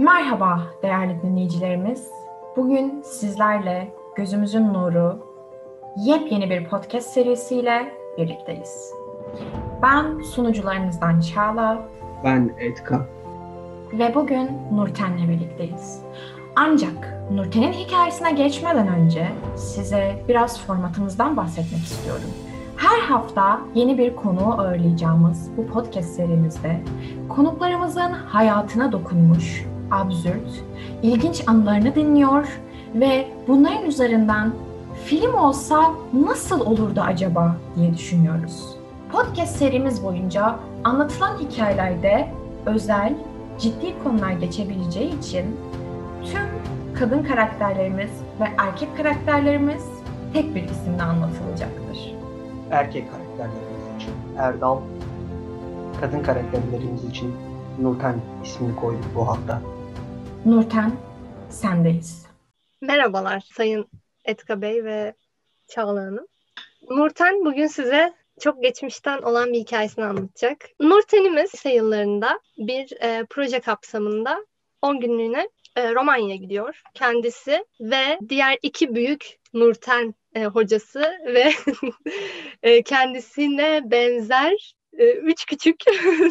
Merhaba değerli dinleyicilerimiz. Bugün sizlerle Gözümüzün Nuru yepyeni bir podcast serisiyle birlikteyiz. Ben sunucularınızdan Çağla. Ben Etka. Ve bugün Nurten'le birlikteyiz. Ancak Nurten'in hikayesine geçmeden önce size biraz formatımızdan bahsetmek istiyorum. Her hafta yeni bir konuğu ağırlayacağımız bu podcast serimizde konuklarımızın hayatına dokunmuş, absürt, ilginç anılarını dinliyor ve bunların üzerinden film olsa nasıl olurdu acaba diye düşünüyoruz. Podcast serimiz boyunca anlatılan hikayelerde özel, ciddi konular geçebileceği için tüm kadın karakterlerimiz ve erkek karakterlerimiz tek bir isimle anlatılacaktır. Erkek karakterlerimiz için Erdal, kadın karakterlerimiz için Nurten ismini koyduk bu hafta. Nurten, sendeyiz. Merhabalar Sayın Etka Bey ve Çağla Hanım. Nurten bugün size çok geçmişten olan bir hikayesini anlatacak. Nurten'imiz lise yıllarında bir e, proje kapsamında 10 günlüğüne e, Romanya'ya gidiyor. Kendisi ve diğer iki büyük Nurten e, hocası ve e, kendisine benzer e, üç küçük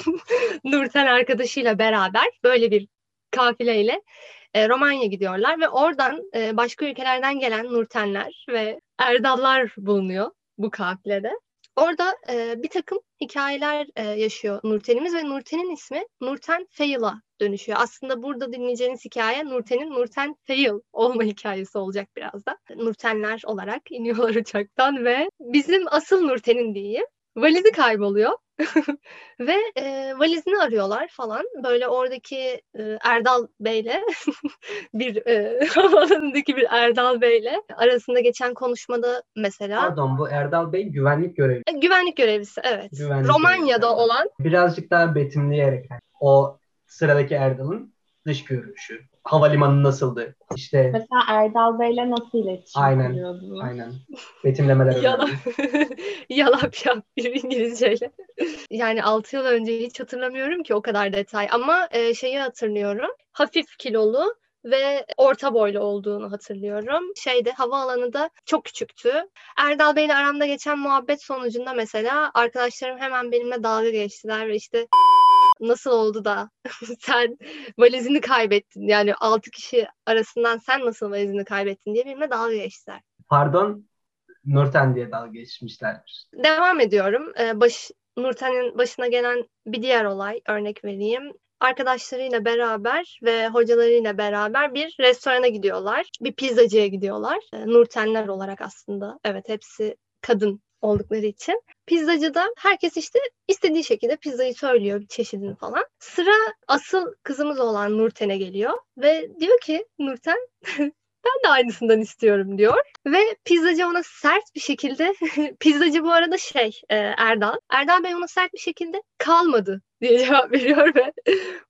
Nurten arkadaşıyla beraber böyle bir kafileyle e, Romanya gidiyorlar ve oradan e, başka ülkelerden gelen Nurtenler ve Erdallar bulunuyor bu kafilede. Orada e, bir takım hikayeler e, yaşıyor Nurten'imiz ve Nurten'in ismi Nurten Fail'a dönüşüyor. Aslında burada dinleyeceğiniz hikaye Nurten'in Nurten Fail olma hikayesi olacak biraz da. Nurtenler olarak iniyorlar uçaktan ve bizim asıl Nurten'in diyeyim valizi kayboluyor Ve e, valizini arıyorlar falan. Böyle oradaki e, Erdal Bey'le bir e, havaalanındaki bir Erdal Bey'le arasında geçen konuşmada mesela. Pardon bu Erdal Bey güvenlik görevlisi. E, güvenlik görevlisi evet. Güvenlik Romanya'da görevlisi. olan. Birazcık daha betimleyerek o sıradaki Erdal'ın dış görünüşü havalimanı nasıldı? İşte Mesela Erdal Bey'le nasıl iletişim aynen, kuruyordunuz? Aynen. Betimlemeler Yalap, yalap yap bir İngilizceyle. Yani 6 yıl önce hiç hatırlamıyorum ki o kadar detay. Ama e, şeyi hatırlıyorum. Hafif kilolu ve orta boylu olduğunu hatırlıyorum. Şeyde havaalanı da çok küçüktü. Erdal Bey'le aramda geçen muhabbet sonucunda mesela arkadaşlarım hemen benimle dalga geçtiler ve işte nasıl oldu da sen valizini kaybettin? Yani 6 kişi arasından sen nasıl valizini kaybettin diye benimle dalga geçtiler. Pardon, Nurten diye dalga geçmişlerdir. Devam ediyorum. Ee, baş, Nurten'in başına gelen bir diğer olay örnek vereyim. Arkadaşlarıyla beraber ve hocalarıyla beraber bir restorana gidiyorlar. Bir pizzacıya gidiyorlar. Ee, Nurtenler olarak aslında. Evet hepsi kadın oldukları için. Pizzacıda herkes işte istediği şekilde pizzayı söylüyor bir çeşidini falan. Sıra asıl kızımız olan Nurten'e geliyor ve diyor ki Nurten ben de aynısından istiyorum diyor. Ve pizzacı ona sert bir şekilde, pizzacı bu arada şey e, Erdal. Erdal Bey ona sert bir şekilde kalmadı diye cevap veriyor ve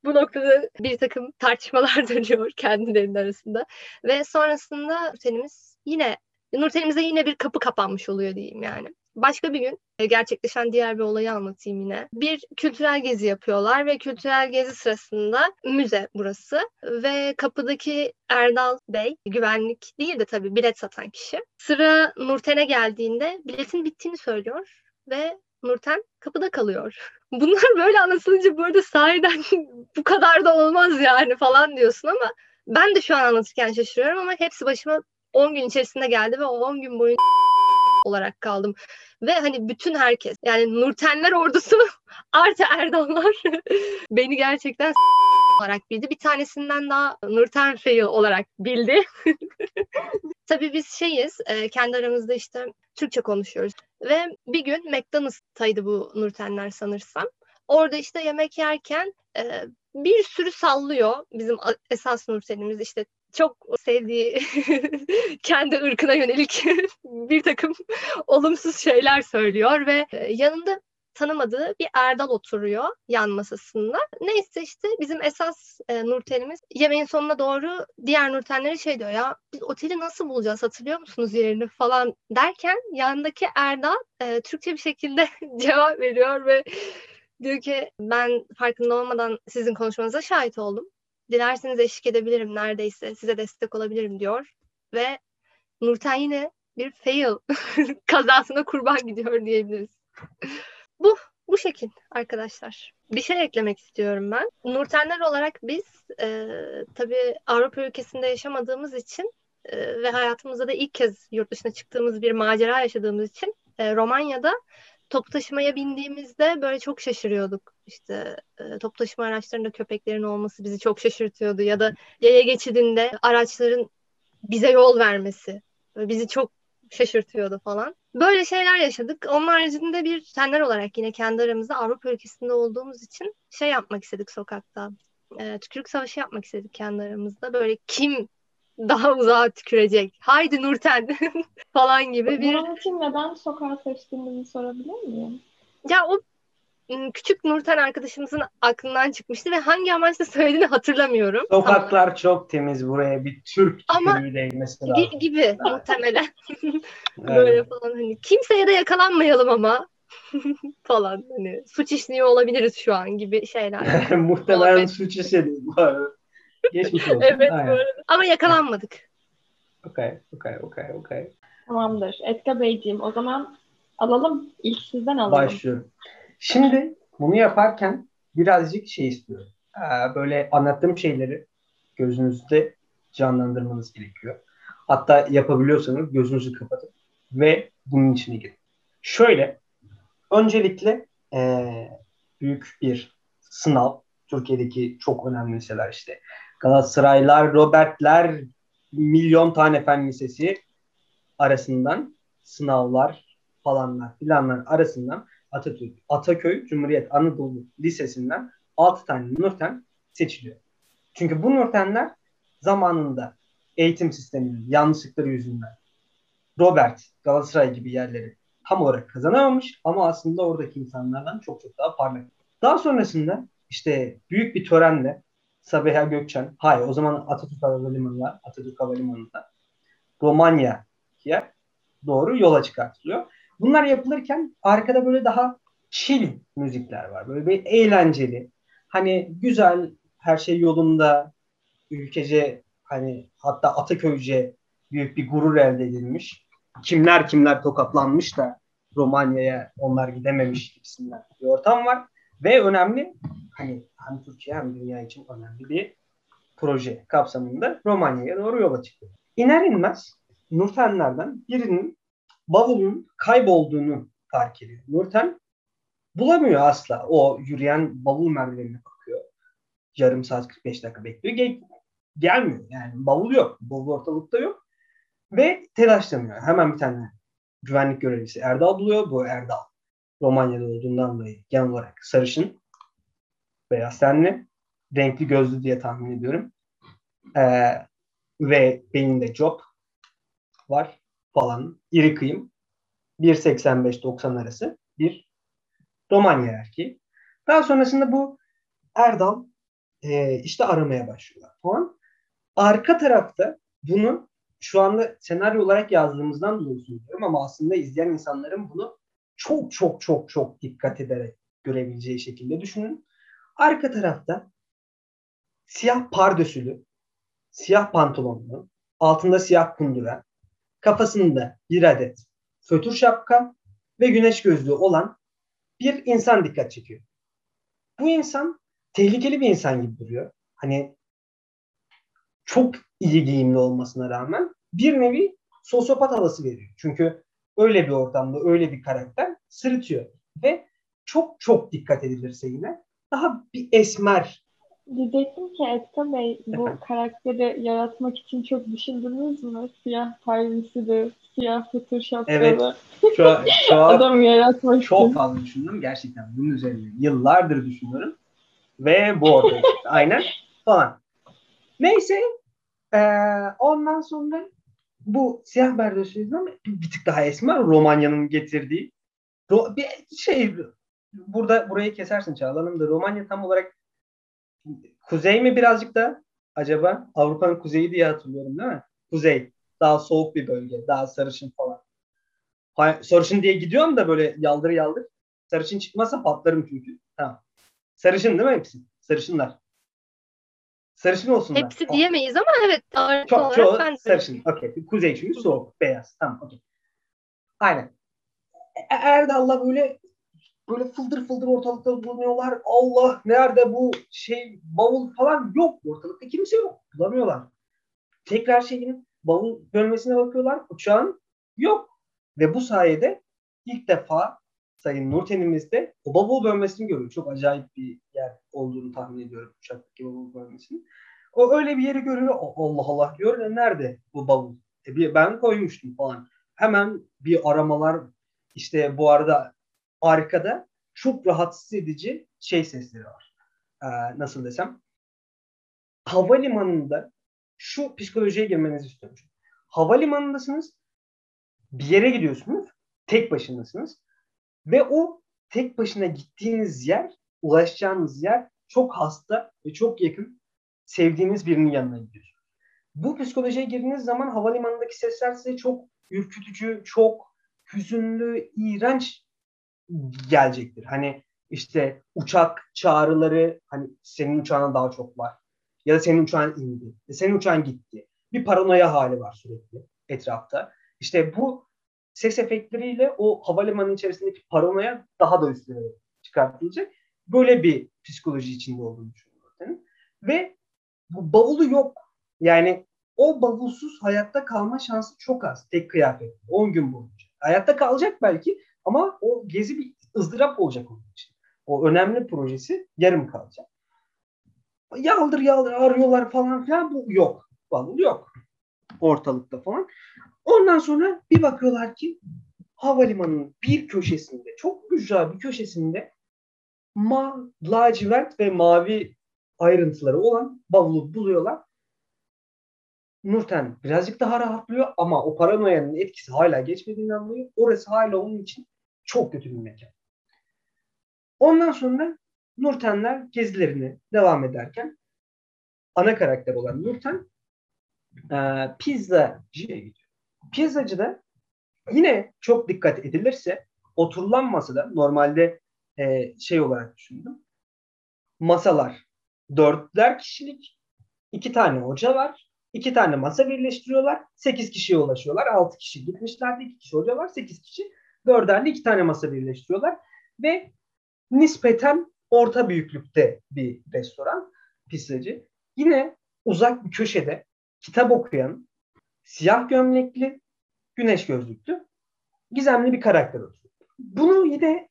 bu noktada bir takım tartışmalar dönüyor kendilerinin arasında. Ve sonrasında Nurten'imiz yine Nurten'imize yine bir kapı kapanmış oluyor diyeyim yani. Başka bir gün e, gerçekleşen diğer bir olayı anlatayım yine. Bir kültürel gezi yapıyorlar ve kültürel gezi sırasında müze burası ve kapıdaki Erdal Bey güvenlik değil de tabii bilet satan kişi. Sıra Nurten'e geldiğinde biletin bittiğini söylüyor ve Nurten kapıda kalıyor. Bunlar böyle anlatılınca bu arada sahiden bu kadar da olmaz yani falan diyorsun ama ben de şu an anlatırken şaşırıyorum ama hepsi başıma 10 gün içerisinde geldi ve o 10 gün boyunca olarak kaldım. Ve hani bütün herkes yani Nurtenler ordusu artı Erdallar beni gerçekten olarak bildi. Bir tanesinden daha Nurten Fail olarak bildi. Tabii biz şeyiz, e, kendi aramızda işte Türkçe konuşuyoruz. Ve bir gün McDonald's'taydı bu Nurtenler sanırsam. Orada işte yemek yerken e, bir sürü sallıyor bizim esas Nurten'imiz işte çok sevdiği kendi ırkına yönelik bir takım olumsuz şeyler söylüyor ve e, yanında tanımadığı bir Erdal oturuyor yan masasında. Neyse işte bizim esas e, Nurten'imiz yemeğin sonuna doğru diğer Nurtenlere şey diyor ya biz oteli nasıl bulacağız hatırlıyor musunuz yerini falan derken yanındaki Erdal e, Türkçe bir şekilde cevap veriyor ve diyor ki ben farkında olmadan sizin konuşmanıza şahit oldum Dilerseniz eşlik edebilirim neredeyse. Size destek olabilirim diyor. Ve Nurten yine bir fail kazasına kurban gidiyor diyebiliriz. bu bu şekil arkadaşlar. Bir şey eklemek istiyorum ben. Nurtenler olarak biz e, tabii Avrupa ülkesinde yaşamadığımız için e, ve hayatımızda da ilk kez yurt dışına çıktığımız bir macera yaşadığımız için e, Romanya'da top taşımaya bindiğimizde böyle çok şaşırıyorduk. İşte e, top taşıma araçlarında köpeklerin olması bizi çok şaşırtıyordu ya da yaya geçidinde araçların bize yol vermesi bizi çok şaşırtıyordu falan. Böyle şeyler yaşadık. Onun haricinde bir senler olarak yine kendi aramızda Avrupa ülkesinde olduğumuz için şey yapmak istedik sokakta. E, tükürük savaşı yapmak istedik kendi aramızda. Böyle kim daha uzağa tükürecek? Haydi Nurten falan gibi bir... Bunun için neden sokağı seçtiğinizi sorabilir miyim? Ya o küçük Nurten arkadaşımızın aklından çıkmıştı ve hangi amaçla söylediğini hatırlamıyorum. Sokaklar Ama... çok temiz buraya bir Türk Ama değmesi lazım. Gi- gibi muhtemelen. Böyle falan hani kimseye de yakalanmayalım ama falan hani suç işliyor olabiliriz şu an gibi şeyler. muhtemelen suç işledi bu arada. Geçmiş olsun. evet Aynen. bu arada. Ama yakalanmadık. Okey, okey, okey, okey. Tamamdır. Etka Beyciğim o zaman alalım. İlk sizden alalım. Başlıyorum. Şimdi bunu yaparken birazcık şey istiyorum. Ee, böyle anlattığım şeyleri gözünüzde canlandırmanız gerekiyor. Hatta yapabiliyorsanız gözünüzü kapatın ve bunun içine girin. Şöyle, öncelikle ee, büyük bir sınav. Türkiye'deki çok önemli liseler işte. Galatasaraylar, Robertler, milyon tane fen lisesi arasından sınavlar falanlar filanlar arasından Atatürk, Ataköy Cumhuriyet Anadolu Lisesi'nden 6 tane Nurten seçiliyor. Çünkü bu Nurtenler zamanında eğitim sisteminin yanlışlıkları yüzünden Robert, Galatasaray gibi yerleri tam olarak kazanamamış ama aslında oradaki insanlardan çok çok daha parlak. Daha sonrasında işte büyük bir törenle Sabiha Gökçen, hayır o zaman Atatürk Havalimanı var, Atatürk Havalimanı'nda Romanya'ya doğru yola çıkartılıyor. Bunlar yapılırken arkada böyle daha chill müzikler var. Böyle bir eğlenceli. Hani güzel, her şey yolunda, ülkece hani hatta Ataköyce büyük bir gurur elde edilmiş. Kimler kimler tokatlanmış da Romanya'ya onlar gidememiş gibisinden bir ortam var. Ve önemli hani hem Türkiye hem dünya için önemli bir proje kapsamında Romanya'ya doğru yola çıkıyor. İner inmez Nurtenlerden birinin bavulun kaybolduğunu fark ediyor. Nurten bulamıyor asla. O yürüyen bavul merdivenine bakıyor. Yarım saat 45 dakika bekliyor. Gel gelmiyor. Yani bavul yok. Bavul ortalıkta yok. Ve telaşlanıyor. Hemen bir tane güvenlik görevlisi Erdal buluyor. Bu Erdal Romanya'da olduğundan dolayı genel olarak sarışın beyaz tenli renkli gözlü diye tahmin ediyorum. Ee, ve belinde job var falan iri kıyım 1.85-90 arası bir Romanya erkeği. Daha sonrasında bu Erdal e, işte aramaya başlıyorlar falan. Arka tarafta bunu şu anda senaryo olarak yazdığımızdan dolayı söylüyorum ama aslında izleyen insanların bunu çok çok çok çok dikkat ederek görebileceği şekilde düşünün. Arka tarafta siyah pardösülü, siyah pantolonlu, altında siyah kundura, kafasında bir adet fötür şapka ve güneş gözlüğü olan bir insan dikkat çekiyor. Bu insan tehlikeli bir insan gibi duruyor. Hani çok iyi giyimli olmasına rağmen bir nevi sosyopat havası veriyor. Çünkü öyle bir ortamda öyle bir karakter sırıtıyor. Ve çok çok dikkat edilirse yine daha bir esmer Diyecektim ki Ekta Bey bu karakteri yaratmak için çok düşündünüz mü? Siyah paylisili, siyah fıtır şapkalı. Evet. Şu, şu Adam yaratmak çok için. fazla düşündüm. Gerçekten bunun üzerine yıllardır düşünüyorum. Ve bu ortaya çıktı. Aynen falan. Neyse ee, ondan sonra bu siyah ama bir tık daha esmer Romanya'nın getirdiği bir şey burada burayı kesersin Çağla da Romanya tam olarak Kuzey mi birazcık da acaba? Avrupa'nın kuzeyi diye hatırlıyorum değil mi? Kuzey. Daha soğuk bir bölge. Daha sarışın falan. sarışın diye gidiyorum da böyle yaldır yaldır. Sarışın çıkmazsa patlarım çünkü. Tamam. Sarışın değil mi hepsi? Sarışınlar. Sarışın olsunlar. Hepsi Oh. diyemeyiz ama evet Çok çoğu ben sarışın. Okey. Kuzey çünkü soğuk, beyaz. Tamam, okey. Aynen. E- Erdal'la böyle böyle fıldır fıldır ortalıkta bulunuyorlar. Allah nerede bu şey bavul falan yok. Ortalıkta kimse yok. Bulamıyorlar. Tekrar şeyin bavul bölmesine bakıyorlar. Uçağın yok. Ve bu sayede ilk defa Sayın Nurten'imizde o bavul bölmesini görüyor. Çok acayip bir yer olduğunu tahmin ediyorum uçaktaki bavul bölmesinin. O öyle bir yeri görüyor. Allah Allah diyor. E, nerede bu bavul? E, ben koymuştum falan. Hemen bir aramalar işte bu arada arkada çok rahatsız edici şey sesleri var. Ee, nasıl desem? Havalimanında şu psikolojiye girmenizi istiyorum. Havalimanındasınız. Bir yere gidiyorsunuz. Tek başınasınız. Ve o tek başına gittiğiniz yer, ulaşacağınız yer çok hasta ve çok yakın sevdiğiniz birinin yanına gidiyorsunuz. Bu psikolojiye girdiğiniz zaman havalimanındaki sesler size çok ürkütücü, çok hüzünlü, iğrenç gelecektir. Hani işte uçak çağrıları hani senin uçağına daha çok var. Ya da senin uçağın indi. E, Senin uçağın gitti. Bir paranoya hali var sürekli etrafta. İşte bu ses efektleriyle o havalimanı içerisindeki paranoya daha da üstüne çıkartılacak. Böyle bir psikoloji içinde olduğunu düşünüyorum. Ve bu bavulu yok. Yani o bavulsuz hayatta kalma şansı çok az. Tek kıyafet. 10 gün boyunca. Hayatta kalacak belki ama o gezi bir ızdırap olacak onun için. O önemli projesi yarım kalacak. Yaldır yaldır arıyorlar falan filan bu yok. Bavul yok. Ortalıkta falan. Ondan sonra bir bakıyorlar ki havalimanının bir köşesinde, çok güzel bir köşesinde ma lacivert ve mavi ayrıntıları olan bavulu buluyorlar. Nurten birazcık daha rahatlıyor ama o paranoyanın etkisi hala geçmediğini anlıyor. Orası hala onun için çok kötü bir mekan. Ondan sonra Nurtenler gezilerine devam ederken ana karakter olan Nurten e, pizzacıya gidiyor. Pizzacıda yine çok dikkat edilirse oturulan masada normalde e, şey olarak düşündüm. Masalar dörtler kişilik iki tane hoca var. İki tane masa birleştiriyorlar. Sekiz kişiye ulaşıyorlar. Altı kişi gitmişlerdi. iki kişi hoca var. Sekiz kişi. Dörderli iki tane masa birleştiriyorlar. Ve nispeten orta büyüklükte bir restoran. Pizzacı. Yine uzak bir köşede kitap okuyan, siyah gömlekli, güneş gözlüklü, gizemli bir karakter oturuyor. Bunu yine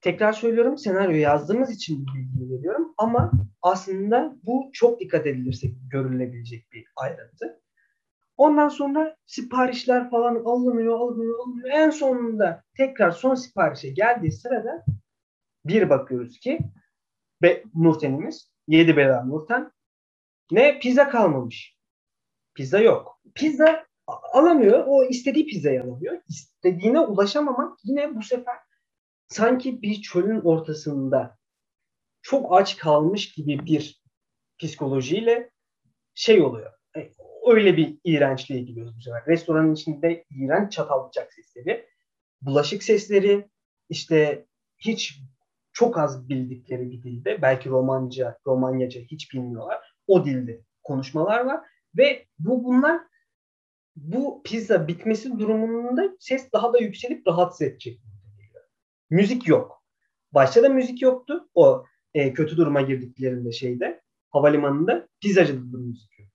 tekrar söylüyorum senaryo yazdığımız için bu bilgiyi veriyorum ama aslında bu çok dikkat edilirse görülebilecek bir ayrıntı. Ondan sonra siparişler falan alınıyor, alınıyor, alınıyor. En sonunda tekrar son siparişe geldiği sırada bir bakıyoruz ki Be Nurten'imiz, yedi bela Nurten ne pizza kalmamış. Pizza yok. Pizza alamıyor. O istediği pizzayı alamıyor. İstediğine ulaşamamak yine bu sefer sanki bir çölün ortasında çok aç kalmış gibi bir psikolojiyle şey oluyor. E, Öyle bir iğrençliğe giriyoruz bu sefer. Restoranın içinde iğrenç çatal bıçak sesleri, bulaşık sesleri, işte hiç çok az bildikleri bir dilde, belki Romanca, Romanyaca hiç bilmiyorlar. O dilde konuşmalar var ve bu bunlar bu pizza bitmesi durumunda ses daha da yükselip rahatsız edecek. Müzik yok. Başta da müzik yoktu. O e, kötü duruma girdiklerinde şeyde havalimanında pizzacıda da müzik yok.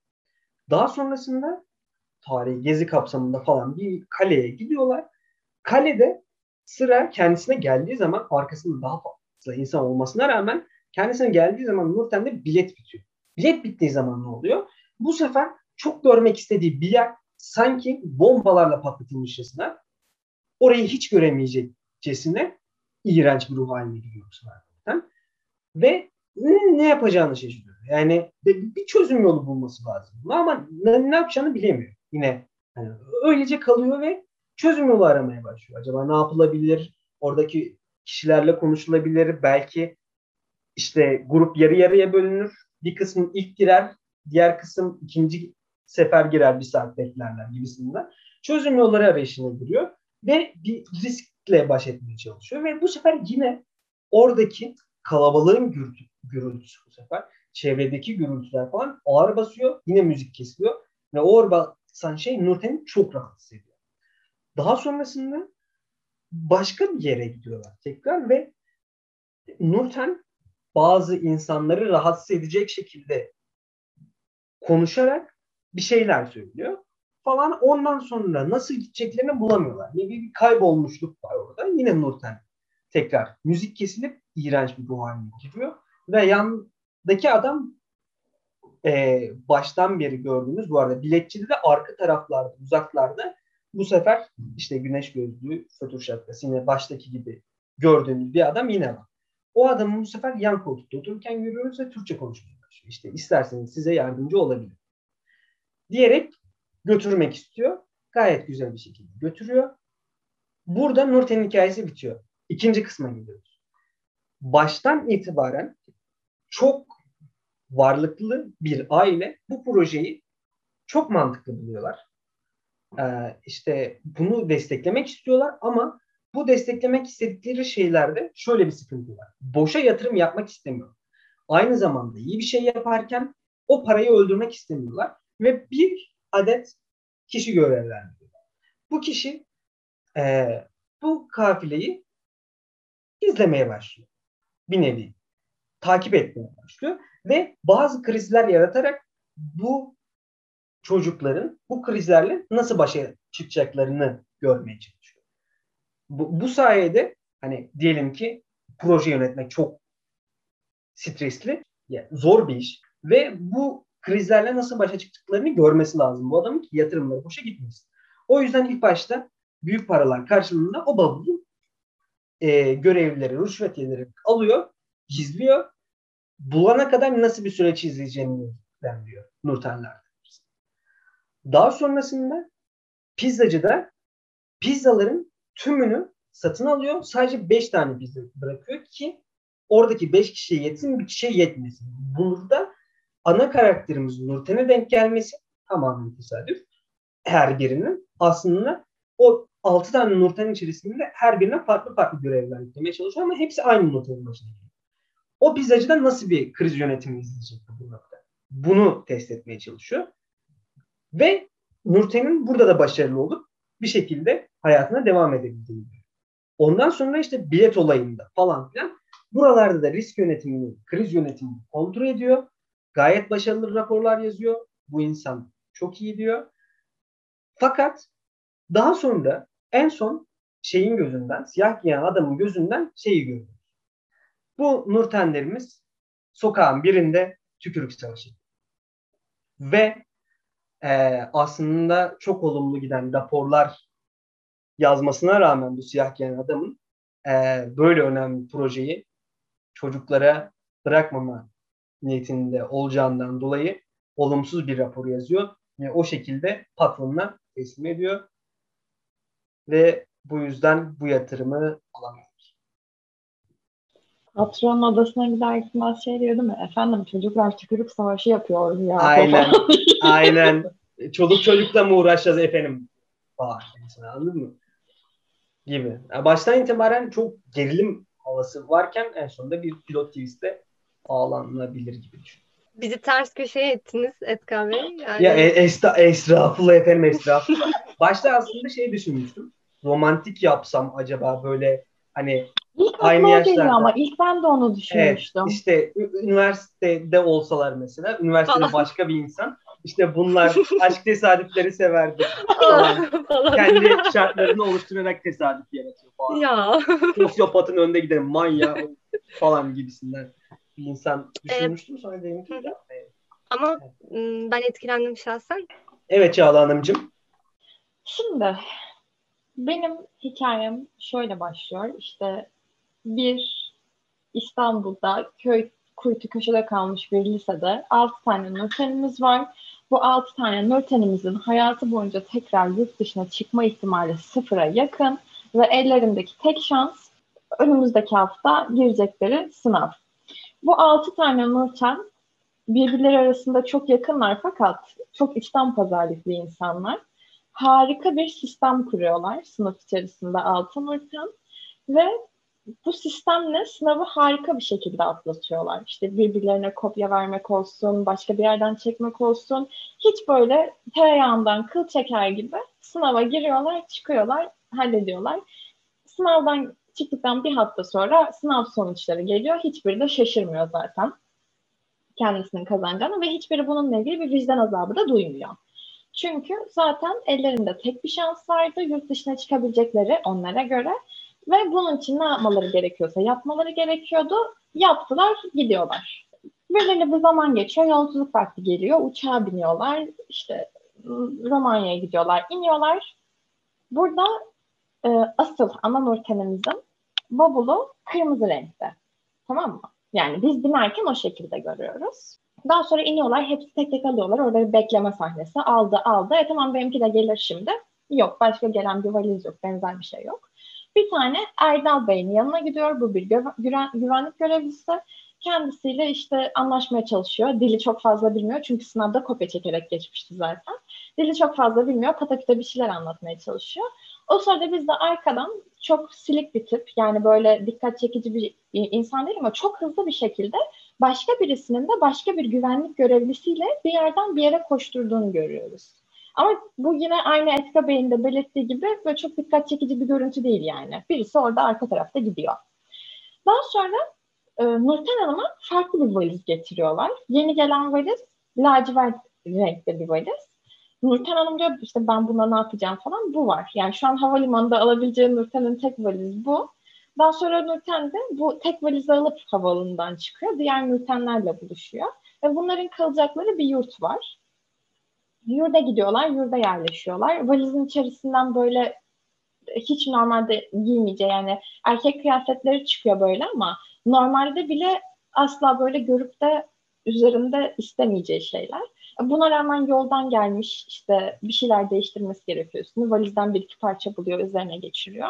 Daha sonrasında tarihi gezi kapsamında falan bir kaleye gidiyorlar. Kalede sıra kendisine geldiği zaman arkasında daha fazla insan olmasına rağmen kendisine geldiği zaman Nurten'de bilet bitiyor. Bilet bittiği zaman ne oluyor? Bu sefer çok görmek istediği bir yer sanki bombalarla patlatılmışçasına orayı hiç göremeyecekçesine iğrenç bir ruh haline giriyor Nurten. Ve ne, ne yapacağını şaşırıyor. Yani bir çözüm yolu bulması lazım. Ama ne, ne yapacağını bilemiyor. Yine yani öylece kalıyor ve çözüm yolu aramaya başlıyor. Acaba ne yapılabilir? Oradaki kişilerle konuşulabilir. Belki işte grup yarı yarıya bölünür. Bir kısmı ilk girer, diğer kısım ikinci sefer girer bir saat beklerler gibisinden. Çözüm yolları arayışına giriyor ve bir riskle baş etmeye çalışıyor ve bu sefer yine oradaki kalabalığın gürültü, gürültüsü bu sefer çevredeki gürültüler falan ağır basıyor. Yine müzik kesiliyor. Ve o ağır basan şey Nurten'i çok rahatsız ediyor. Daha sonrasında başka bir yere gidiyorlar tekrar ve Nurten bazı insanları rahatsız edecek şekilde konuşarak bir şeyler söylüyor falan. Ondan sonra nasıl gideceklerini bulamıyorlar. Bir, bir kaybolmuşluk var orada. Yine Nurten tekrar müzik kesilip iğrenç bir ruh haline giriyor. Ve yandaki adam e, baştan beri gördüğümüz bu arada biletçide de arka taraflarda, uzaklarda bu sefer işte güneş gözlüğü, fötür şapkası yine baştaki gibi gördüğümüz bir adam yine var. O adamı bu sefer yan koltukta otururken görüyoruz ve Türkçe konuşmaya başlıyor. İşte isterseniz size yardımcı olabilir. Diyerek götürmek istiyor. Gayet güzel bir şekilde götürüyor. Burada Nurten'in hikayesi bitiyor. İkinci kısma gidiyoruz. Baştan itibaren çok varlıklı bir aile bu projeyi çok mantıklı buluyorlar. Ee, işte bunu desteklemek istiyorlar ama bu desteklemek istedikleri şeylerde şöyle bir sıkıntı var. Boşa yatırım yapmak istemiyor. Aynı zamanda iyi bir şey yaparken o parayı öldürmek istemiyorlar ve bir adet kişi görevlendiriyorlar. Bu kişi e, bu kafileyi izlemeye başlıyor. Bir nevi takip etmeye başlıyor ve bazı krizler yaratarak bu çocukların bu krizlerle nasıl başa çıkacaklarını görmeye çalışıyor. Bu, bu sayede hani diyelim ki proje yönetmek çok stresli, yani zor bir iş ve bu krizlerle nasıl başa çıktıklarını görmesi lazım bu adamın ki yatırımları boşa gitmesin. O yüzden ilk başta büyük paralar karşılığında o bavulu e, görevlileri, rüşvet alıyor, gizliyor. Bulana kadar nasıl bir süreç izleyeceğini diyor Nurtenler. Daha sonrasında pizzacı da pizzaların tümünü satın alıyor. Sadece 5 tane pizza bırakıyor ki oradaki 5 kişiye yetsin bir kişiye yetmesin. Burada ana karakterimiz Nurten'e denk gelmesi tamamen tesadüf. Her birinin aslında o 6 tane Nurten içerisinde her birine farklı farklı görevler yüklemeye çalışıyor ama hepsi aynı Nurten'in başına geliyor. O pizzacıda nasıl bir kriz yönetimi izleyecek bu nokta? Bunu test etmeye çalışıyor. Ve Nurten'in burada da başarılı olup bir şekilde hayatına devam edebildiğini. Ondan sonra işte bilet olayında falan filan buralarda da risk yönetimini, kriz yönetimini kontrol ediyor. Gayet başarılı raporlar yazıyor. Bu insan çok iyi diyor. Fakat daha sonra en son şeyin gözünden, siyah giyen adamın gözünden şeyi görüyoruz. Bu Nurtenlerimiz sokağın birinde tükürük savaşı. Ve e, aslında çok olumlu giden raporlar yazmasına rağmen bu siyah giyen adamın e, böyle önemli projeyi çocuklara bırakmama niyetinde olacağından dolayı olumsuz bir rapor yazıyor ve o şekilde patronuna teslim ediyor ve bu yüzden bu yatırımı alamıyor. Patronun odasına gider gitmez şey diyor değil mi? Efendim çocuklar tükürük savaşı yapıyor ya. Aynen. aynen. Çoluk çocukla mı uğraşacağız efendim? Mesela, anladın mı? Gibi. Yani baştan itibaren çok gerilim havası varken en sonunda bir pilot twist'te ağlanabilir gibi düşünüyorum. Bizi ters köşeye ettiniz Etka Bey. Yani... Ya e, esta, estağfurullah efendim estağfurullah. Başta aslında şey düşünmüştüm. Romantik yapsam acaba böyle hani İlk aynı yaşlarda. ama ilk ben de onu düşünmüştüm. Evet, işte üniversitede olsalar mesela, üniversitede başka bir insan, işte bunlar aşk tesadüfleri severdi falan. Kendi şartlarını oluşturarak tesadüf yaratıyor falan. Ya. Sosyopatın önde giden manya falan gibisinden bir insan düşünmüştüm. Sonra dedim ki Ama ben etkilendim şahsen. Evet Çağla Hanımcığım. Şimdi benim hikayem şöyle başlıyor. İşte bir İstanbul'da köy kuytu köşede kalmış bir lisede 6 tane Nurten'imiz var. Bu 6 tane Nurten'imizin hayatı boyunca tekrar yurt dışına çıkma ihtimali sıfıra yakın ve ellerindeki tek şans önümüzdeki hafta girecekleri sınav. Bu 6 tane Nurten birbirleri arasında çok yakınlar fakat çok içten pazarlıklı insanlar. Harika bir sistem kuruyorlar sınıf içerisinde 6 Nurten ve bu sistemle sınavı harika bir şekilde atlatıyorlar. İşte birbirlerine kopya vermek olsun, başka bir yerden çekmek olsun. Hiç böyle tereyağından kıl çeker gibi sınava giriyorlar, çıkıyorlar, hallediyorlar. Sınavdan çıktıktan bir hafta sonra sınav sonuçları geliyor. Hiçbiri de şaşırmıyor zaten kendisinin kazanacağını ve hiçbiri bununla ilgili bir vicdan azabı da duymuyor. Çünkü zaten ellerinde tek bir şans vardı. Yurt dışına çıkabilecekleri onlara göre. Ve bunun için ne yapmaları gerekiyorsa yapmaları gerekiyordu. Yaptılar, gidiyorlar. Belirli bir zaman geçiyor, yolculuk vakti geliyor. Uçağa biniyorlar, işte Romanya'ya gidiyorlar, iniyorlar. Burada e, asıl ana nurtenemizin bavulu kırmızı renkte. Tamam mı? Yani biz binerken o şekilde görüyoruz. Daha sonra iniyorlar. Hepsi tek tek alıyorlar. Orada bir bekleme sahnesi. Aldı aldı. E tamam benimki de gelir şimdi. Yok başka gelen bir valiz yok. Benzer bir şey yok. Bir tane Erdal Bey'in yanına gidiyor. Bu bir güven, güvenlik görevlisi. Kendisiyle işte anlaşmaya çalışıyor. Dili çok fazla bilmiyor. Çünkü sınavda kopya çekerek geçmişti zaten. Dili çok fazla bilmiyor. Pataküte bir şeyler anlatmaya çalışıyor. O sırada biz de arkadan çok silik bir tip yani böyle dikkat çekici bir insan değil ama çok hızlı bir şekilde başka birisinin de başka bir güvenlik görevlisiyle bir yerden bir yere koşturduğunu görüyoruz. Ama bu yine aynı Etka Bey'in de belirttiği gibi böyle çok dikkat çekici bir görüntü değil yani. Birisi orada arka tarafta gidiyor. Daha sonra e, Nurten Hanım'a farklı bir valiz getiriyorlar. Yeni gelen valiz lacivert renkte bir valiz. Nurten Hanım diyor işte ben buna ne yapacağım falan bu var. Yani şu an havalimanında alabileceği Nurten'in tek valiz bu. Daha sonra Nurten de bu tek valizi alıp havaalanından çıkıyor. Diğer Nurtenlerle buluşuyor. Ve bunların kalacakları bir yurt var. Yurda gidiyorlar, yurda yerleşiyorlar. Valizin içerisinden böyle hiç normalde giymeyeceği yani erkek kıyafetleri çıkıyor böyle ama normalde bile asla böyle görüp de üzerinde istemeyeceği şeyler. Buna rağmen yoldan gelmiş işte bir şeyler değiştirmesi gerekiyor üstünü. Valizden bir iki parça buluyor, üzerine geçiriyor.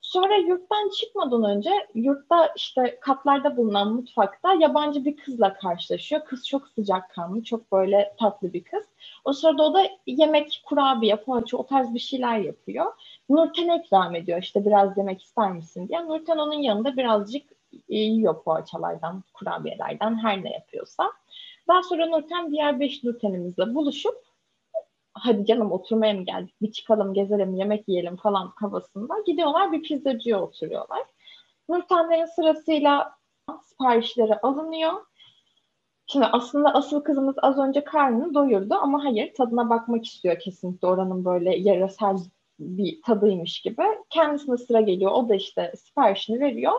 Sonra yurttan çıkmadan önce yurtta işte katlarda bulunan mutfakta yabancı bir kızla karşılaşıyor. Kız çok sıcak kanlı, çok böyle tatlı bir kız. O sırada o da yemek, kurabiye, poğaça o tarz bir şeyler yapıyor. Nurten ikram ediyor işte biraz yemek ister misin diye. Nurten onun yanında birazcık yiyor poğaçalardan, kurabiyelerden her ne yapıyorsa. Daha sonra Nurten diğer beş Nurten'imizle buluşup hadi canım oturmaya mı geldik bir çıkalım gezelim yemek yiyelim falan havasında gidiyorlar bir pizzacıya oturuyorlar. Nurtenlerin sırasıyla siparişleri alınıyor. Şimdi aslında asıl kızımız az önce karnını doyurdu ama hayır tadına bakmak istiyor kesinlikle oranın böyle yarasal bir tadıymış gibi. Kendisine sıra geliyor o da işte siparişini veriyor.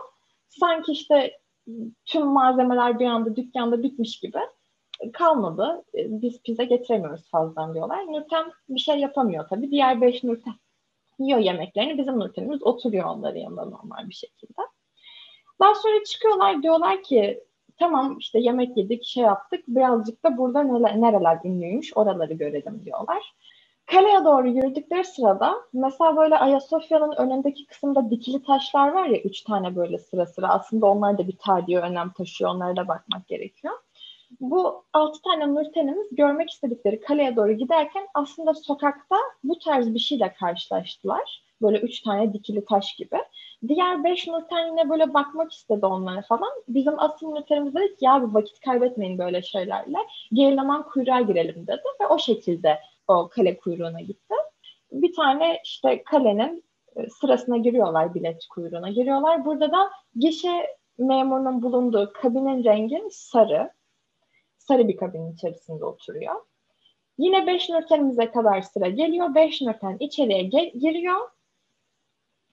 Sanki işte tüm malzemeler bir anda dükkanda bitmiş gibi kalmadı. E, biz pizza getiremiyoruz fazladan diyorlar. Nurten bir şey yapamıyor tabii. Diğer beş Nurten yiyor yemeklerini. Bizim Nurten'imiz oturuyor onların yanında normal bir şekilde. Daha sonra çıkıyorlar diyorlar ki tamam işte yemek yedik şey yaptık birazcık da burada neler, nereler ünlüymüş oraları görelim diyorlar. Kaleye doğru yürüdükleri sırada mesela böyle Ayasofya'nın önündeki kısımda dikili taşlar var ya üç tane böyle sıra sıra aslında onlar da bir tarihi önem taşıyor onlara da bakmak gerekiyor bu altı tane Nurten'imiz görmek istedikleri kaleye doğru giderken aslında sokakta bu tarz bir şeyle karşılaştılar. Böyle üç tane dikili taş gibi. Diğer beş Nurten yine böyle bakmak istedi onlara falan. Bizim asıl Nurten'imiz dedi ki ya bir vakit kaybetmeyin böyle şeylerle. Gerileman kuyruğa girelim dedi ve o şekilde o kale kuyruğuna gitti. Bir tane işte kalenin e, sırasına giriyorlar, bilet kuyruğuna giriyorlar. Burada da gişe memurunun bulunduğu kabinin rengi sarı sarı bir kabinin içerisinde oturuyor. Yine 5 nötenimize kadar sıra geliyor. 5 nöten içeriye ge- giriyor.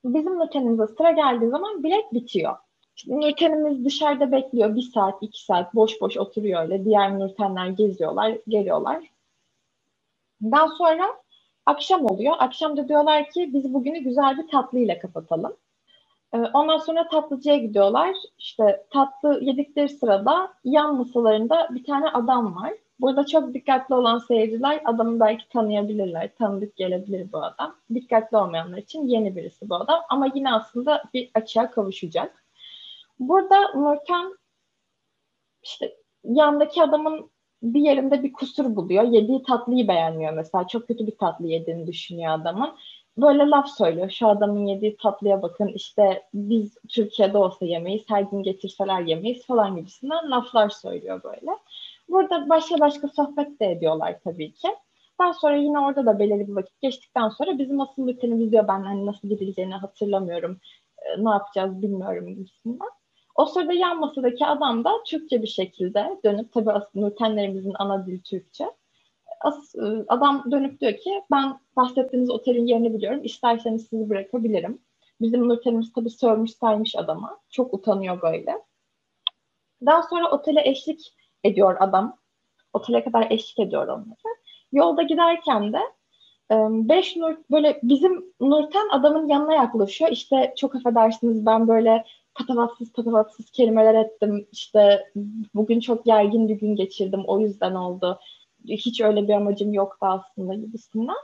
Bizim nötenimize sıra geldiği zaman bilet bitiyor. Nürtenimiz dışarıda bekliyor. Bir saat, iki saat boş boş oturuyor öyle. Diğer nürtenler geziyorlar, geliyorlar. Daha sonra akşam oluyor. Akşam da diyorlar ki biz bugünü güzel bir tatlıyla kapatalım. Ee, ondan sonra tatlıcıya gidiyorlar. İşte tatlı yedikleri sırada yan masalarında bir tane adam var. Burada çok dikkatli olan seyirciler adamı belki tanıyabilirler. Tanıdık gelebilir bu adam. Dikkatli olmayanlar için yeni birisi bu adam. Ama yine aslında bir açığa kavuşacak. Burada Nurten işte yandaki adamın bir yerinde bir kusur buluyor. Yediği tatlıyı beğenmiyor mesela. Çok kötü bir tatlı yediğini düşünüyor adamın böyle laf söylüyor. Şu adamın yediği tatlıya bakın işte biz Türkiye'de olsa yemeyiz, her gün getirseler yemeyiz falan gibisinden laflar söylüyor böyle. Burada başka başka sohbet de ediyorlar tabii ki. Daha sonra yine orada da belirli bir vakit geçtikten sonra bizim asıl bir televizyon ben hani nasıl gidileceğini hatırlamıyorum. E, ne yapacağız bilmiyorum gibisinden. O sırada yan masadaki adam da Türkçe bir şekilde dönüp tabii aslında Nurtenlerimizin ana dili Türkçe. As, e, adam dönüp diyor ki ben bahsettiğiniz otelin yerini biliyorum. İsterseniz sizi bırakabilirim. Bizim Nurtenimiz tabii sövmüş saymış adama. Çok utanıyor böyle. Daha sonra otele eşlik ediyor adam. Otele kadar eşlik ediyor onlara. Yolda giderken de beş nur böyle bizim Nurten adamın yanına yaklaşıyor. İşte çok affedersiniz ben böyle patavatsız patavatsız kelimeler ettim. İşte bugün çok gergin bir gün geçirdim. O yüzden oldu. Hiç öyle bir amacım yoktu aslında gibisinden.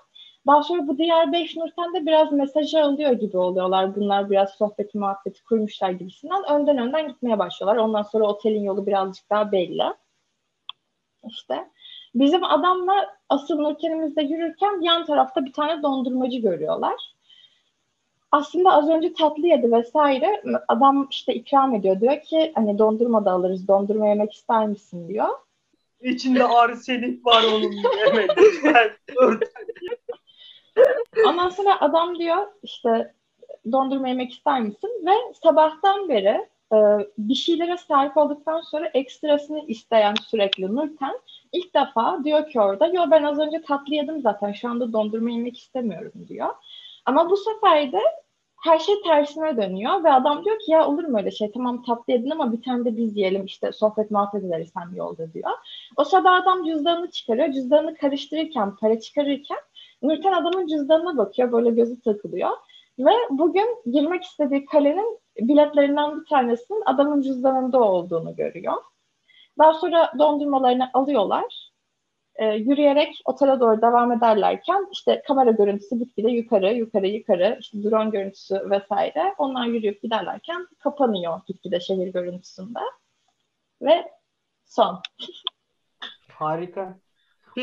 Daha sonra bu diğer beş Nurten de biraz mesajı alıyor gibi oluyorlar. Bunlar biraz sohbeti muhabbeti kurmuşlar gibisinden. Önden önden gitmeye başlıyorlar. Ondan sonra otelin yolu birazcık daha belli. İşte bizim adamla asıl Nurten'imizde yürürken yan tarafta bir tane dondurmacı görüyorlar aslında az önce tatlı yedi vesaire. Adam işte ikram ediyor. Diyor ki hani dondurma da alırız. Dondurma yemek ister misin diyor. İçinde arsenik var onun yemek. Ondan sonra adam diyor işte dondurma yemek ister misin? Ve sabahtan beri e, bir şeylere sahip olduktan sonra ekstrasını isteyen sürekli Nurten ilk defa diyor ki orada yo ben az önce tatlı yedim zaten şu anda dondurma yemek istemiyorum diyor. Ama bu sefer de her şey tersine dönüyor ve adam diyor ki ya olur mu öyle şey tamam tatlı yedin ama bir tane de biz yiyelim işte sohbet muhabbet ederiz sen yolda diyor. O sırada adam cüzdanını çıkarıyor. Cüzdanını karıştırırken, para çıkarırken Nurten adamın cüzdanına bakıyor. Böyle gözü takılıyor. Ve bugün girmek istediği kalenin biletlerinden bir tanesinin adamın cüzdanında olduğunu görüyor. Daha sonra dondurmalarını alıyorlar e, yürüyerek otele doğru devam ederlerken işte kamera görüntüsü gitgide yukarı yukarı yukarı işte drone görüntüsü vesaire onlar yürüyüp giderlerken kapanıyor gitgide şehir görüntüsünde ve son. Harika.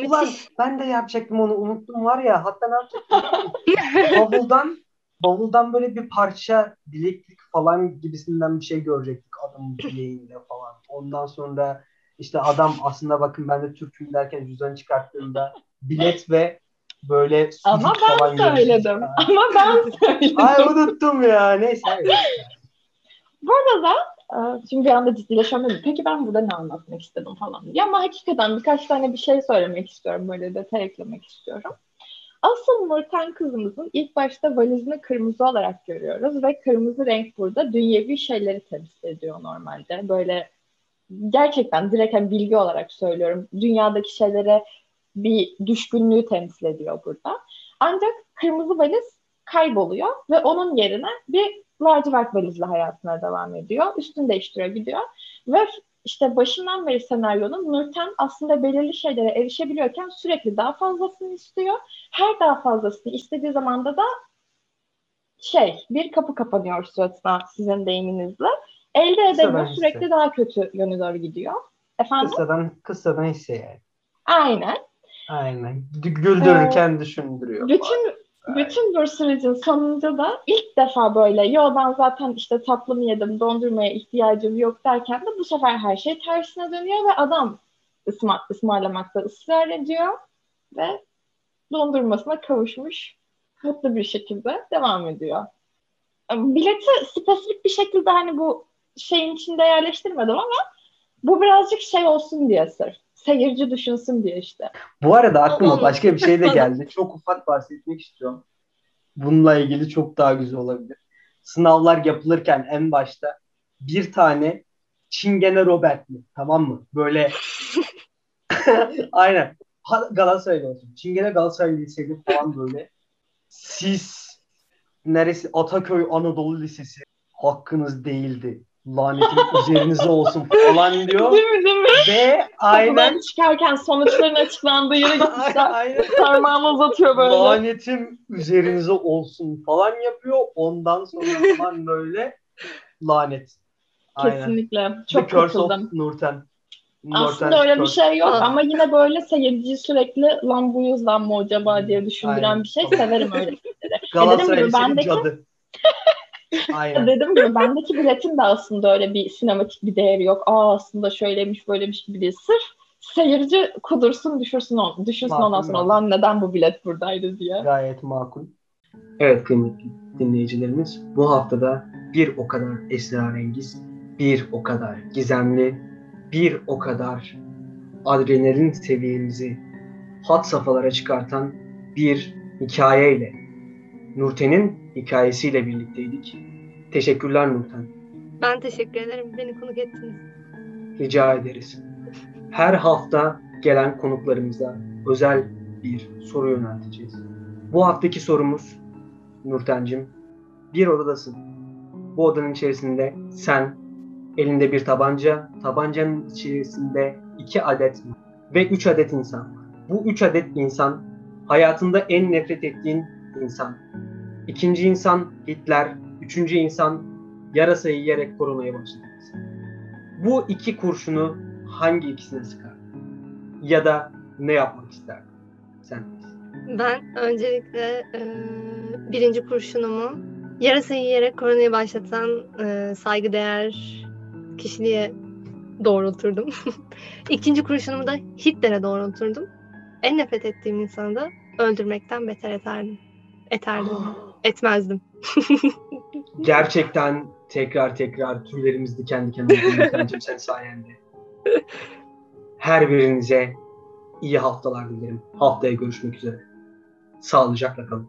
Ulan ben de yapacaktım onu unuttum var ya hatta ne yapacaktım? bavuldan bavuldan böyle bir parça bileklik falan gibisinden bir şey görecektik adamın bileğinde falan. Ondan sonra işte adam aslında bakın ben de Türk'üm derken cüzdanı çıkarttığında bilet ve böyle Ama ben söyledim. Ama ben söyledim. Ay unuttum ya. Neyse. Bu arada e, şimdi bir anda ciddileşemedim. Peki ben burada ne anlatmak istedim falan Ya ama hakikaten birkaç tane bir şey söylemek istiyorum. Böyle detay eklemek istiyorum. Asıl Nurten kızımızın ilk başta valizini kırmızı olarak görüyoruz ve kırmızı renk burada dünyevi şeyleri temsil ediyor normalde. Böyle gerçekten direkt hani bilgi olarak söylüyorum. Dünyadaki şeylere bir düşkünlüğü temsil ediyor burada. Ancak kırmızı valiz kayboluyor ve onun yerine bir lacivert valizle hayatına devam ediyor. Üstünü değiştiriyor gidiyor. Ve işte başından beri senaryonun Nurten aslında belirli şeylere erişebiliyorken sürekli daha fazlasını istiyor. Her daha fazlasını istediği zamanda da şey bir kapı kapanıyor suratına sizin deyiminizle Elde edemiyor. Sürekli hisse. daha kötü yöne doğru gidiyor. Efendim? Kısadan, kısadan hisse yani. Aynen. Aynen. Güldürürken ee, düşündürüyor. Bütün bütün bu sürecin sonunda da ilk defa böyle yo ben zaten işte tatlımı yedim dondurmaya ihtiyacım yok derken de bu sefer her şey tersine dönüyor ve adam ısma, ısmarlamakta ısrar ediyor ve dondurmasına kavuşmuş mutlu bir şekilde devam ediyor. Bileti spesifik bir şekilde hani bu şeyin içinde yerleştirmedim ama bu birazcık şey olsun diye sır. Seyirci düşünsün diye işte. Bu arada aklıma başka bir şey de geldi. Çok ufak bahsetmek istiyorum. Bununla ilgili çok daha güzel olabilir. Sınavlar yapılırken en başta bir tane Çingene Robert mi? Tamam mı? Böyle aynen. Galatasaray olsun. Çingene Galatasaray Lisesi falan böyle. Siz neresi? Ataköy Anadolu Lisesi hakkınız değildi lanetin üzerinize olsun falan diyor. Değil mi değil mi? Ve aynen. çıkarken sonuçların açıklandığı yere gitmişler. aynen. Parmağını uzatıyor böyle. Lanetim üzerinize olsun falan yapıyor. Ondan sonra falan böyle lanet. Aynen. Kesinlikle. Çok The Curse katıldım. of Nurten. Aslında öyle bir şey yok ama yine böyle seyirciyi sürekli lan bu yüzden mı acaba diye düşündüren aynen. bir şey. Severim öyle şeyleri. Galatasaray Dedim ki, Liseli bendeki- cadı. Aynen. Dediğim gibi bendeki biletin de aslında öyle bir sinematik bir değeri yok. Aa aslında şöyleymiş böylemiş gibi değil. Sırf seyirci kudursun düşürsün on, düşünsün Makul, ondan sonra lan neden bu bilet buradaydı diye. Gayet makul. Evet kıymetli dinleyicilerimiz bu haftada bir o kadar esrarengiz, bir o kadar gizemli, bir o kadar adrenalin seviyemizi hat safhalara çıkartan bir hikayeyle Nurten'in hikayesiyle birlikteydik. Teşekkürler Nurten. Ben teşekkür ederim. Beni konuk ettiniz. Rica ederiz. Her hafta gelen konuklarımıza özel bir soru yönelteceğiz. Bu haftaki sorumuz Nurten'cim. Bir odadasın. Bu odanın içerisinde sen, elinde bir tabanca, tabancanın içerisinde iki adet ve üç adet insan var. Bu üç adet insan hayatında en nefret ettiğin insan. İkinci insan Hitler, üçüncü insan yarasayı yiyerek koronaya başladı. Bu iki kurşunu hangi ikisine sıkar? Ya da ne yapmak ister? Sen. Ben öncelikle e, birinci kurşunumu yarasayı yiyerek koronayı başlatan e, saygıdeğer kişiliğe doğrulturdum. İkinci kurşunumu da Hitler'e doğrulturdum. En nefret ettiğim insanı da öldürmekten beter ederdim. Eterdim. Etmezdim. Gerçekten tekrar tekrar tüylerimiz diken diken oldu sen sayende. Her birinize iyi haftalar dilerim. Haftaya görüşmek üzere. Sağlıcakla kalın.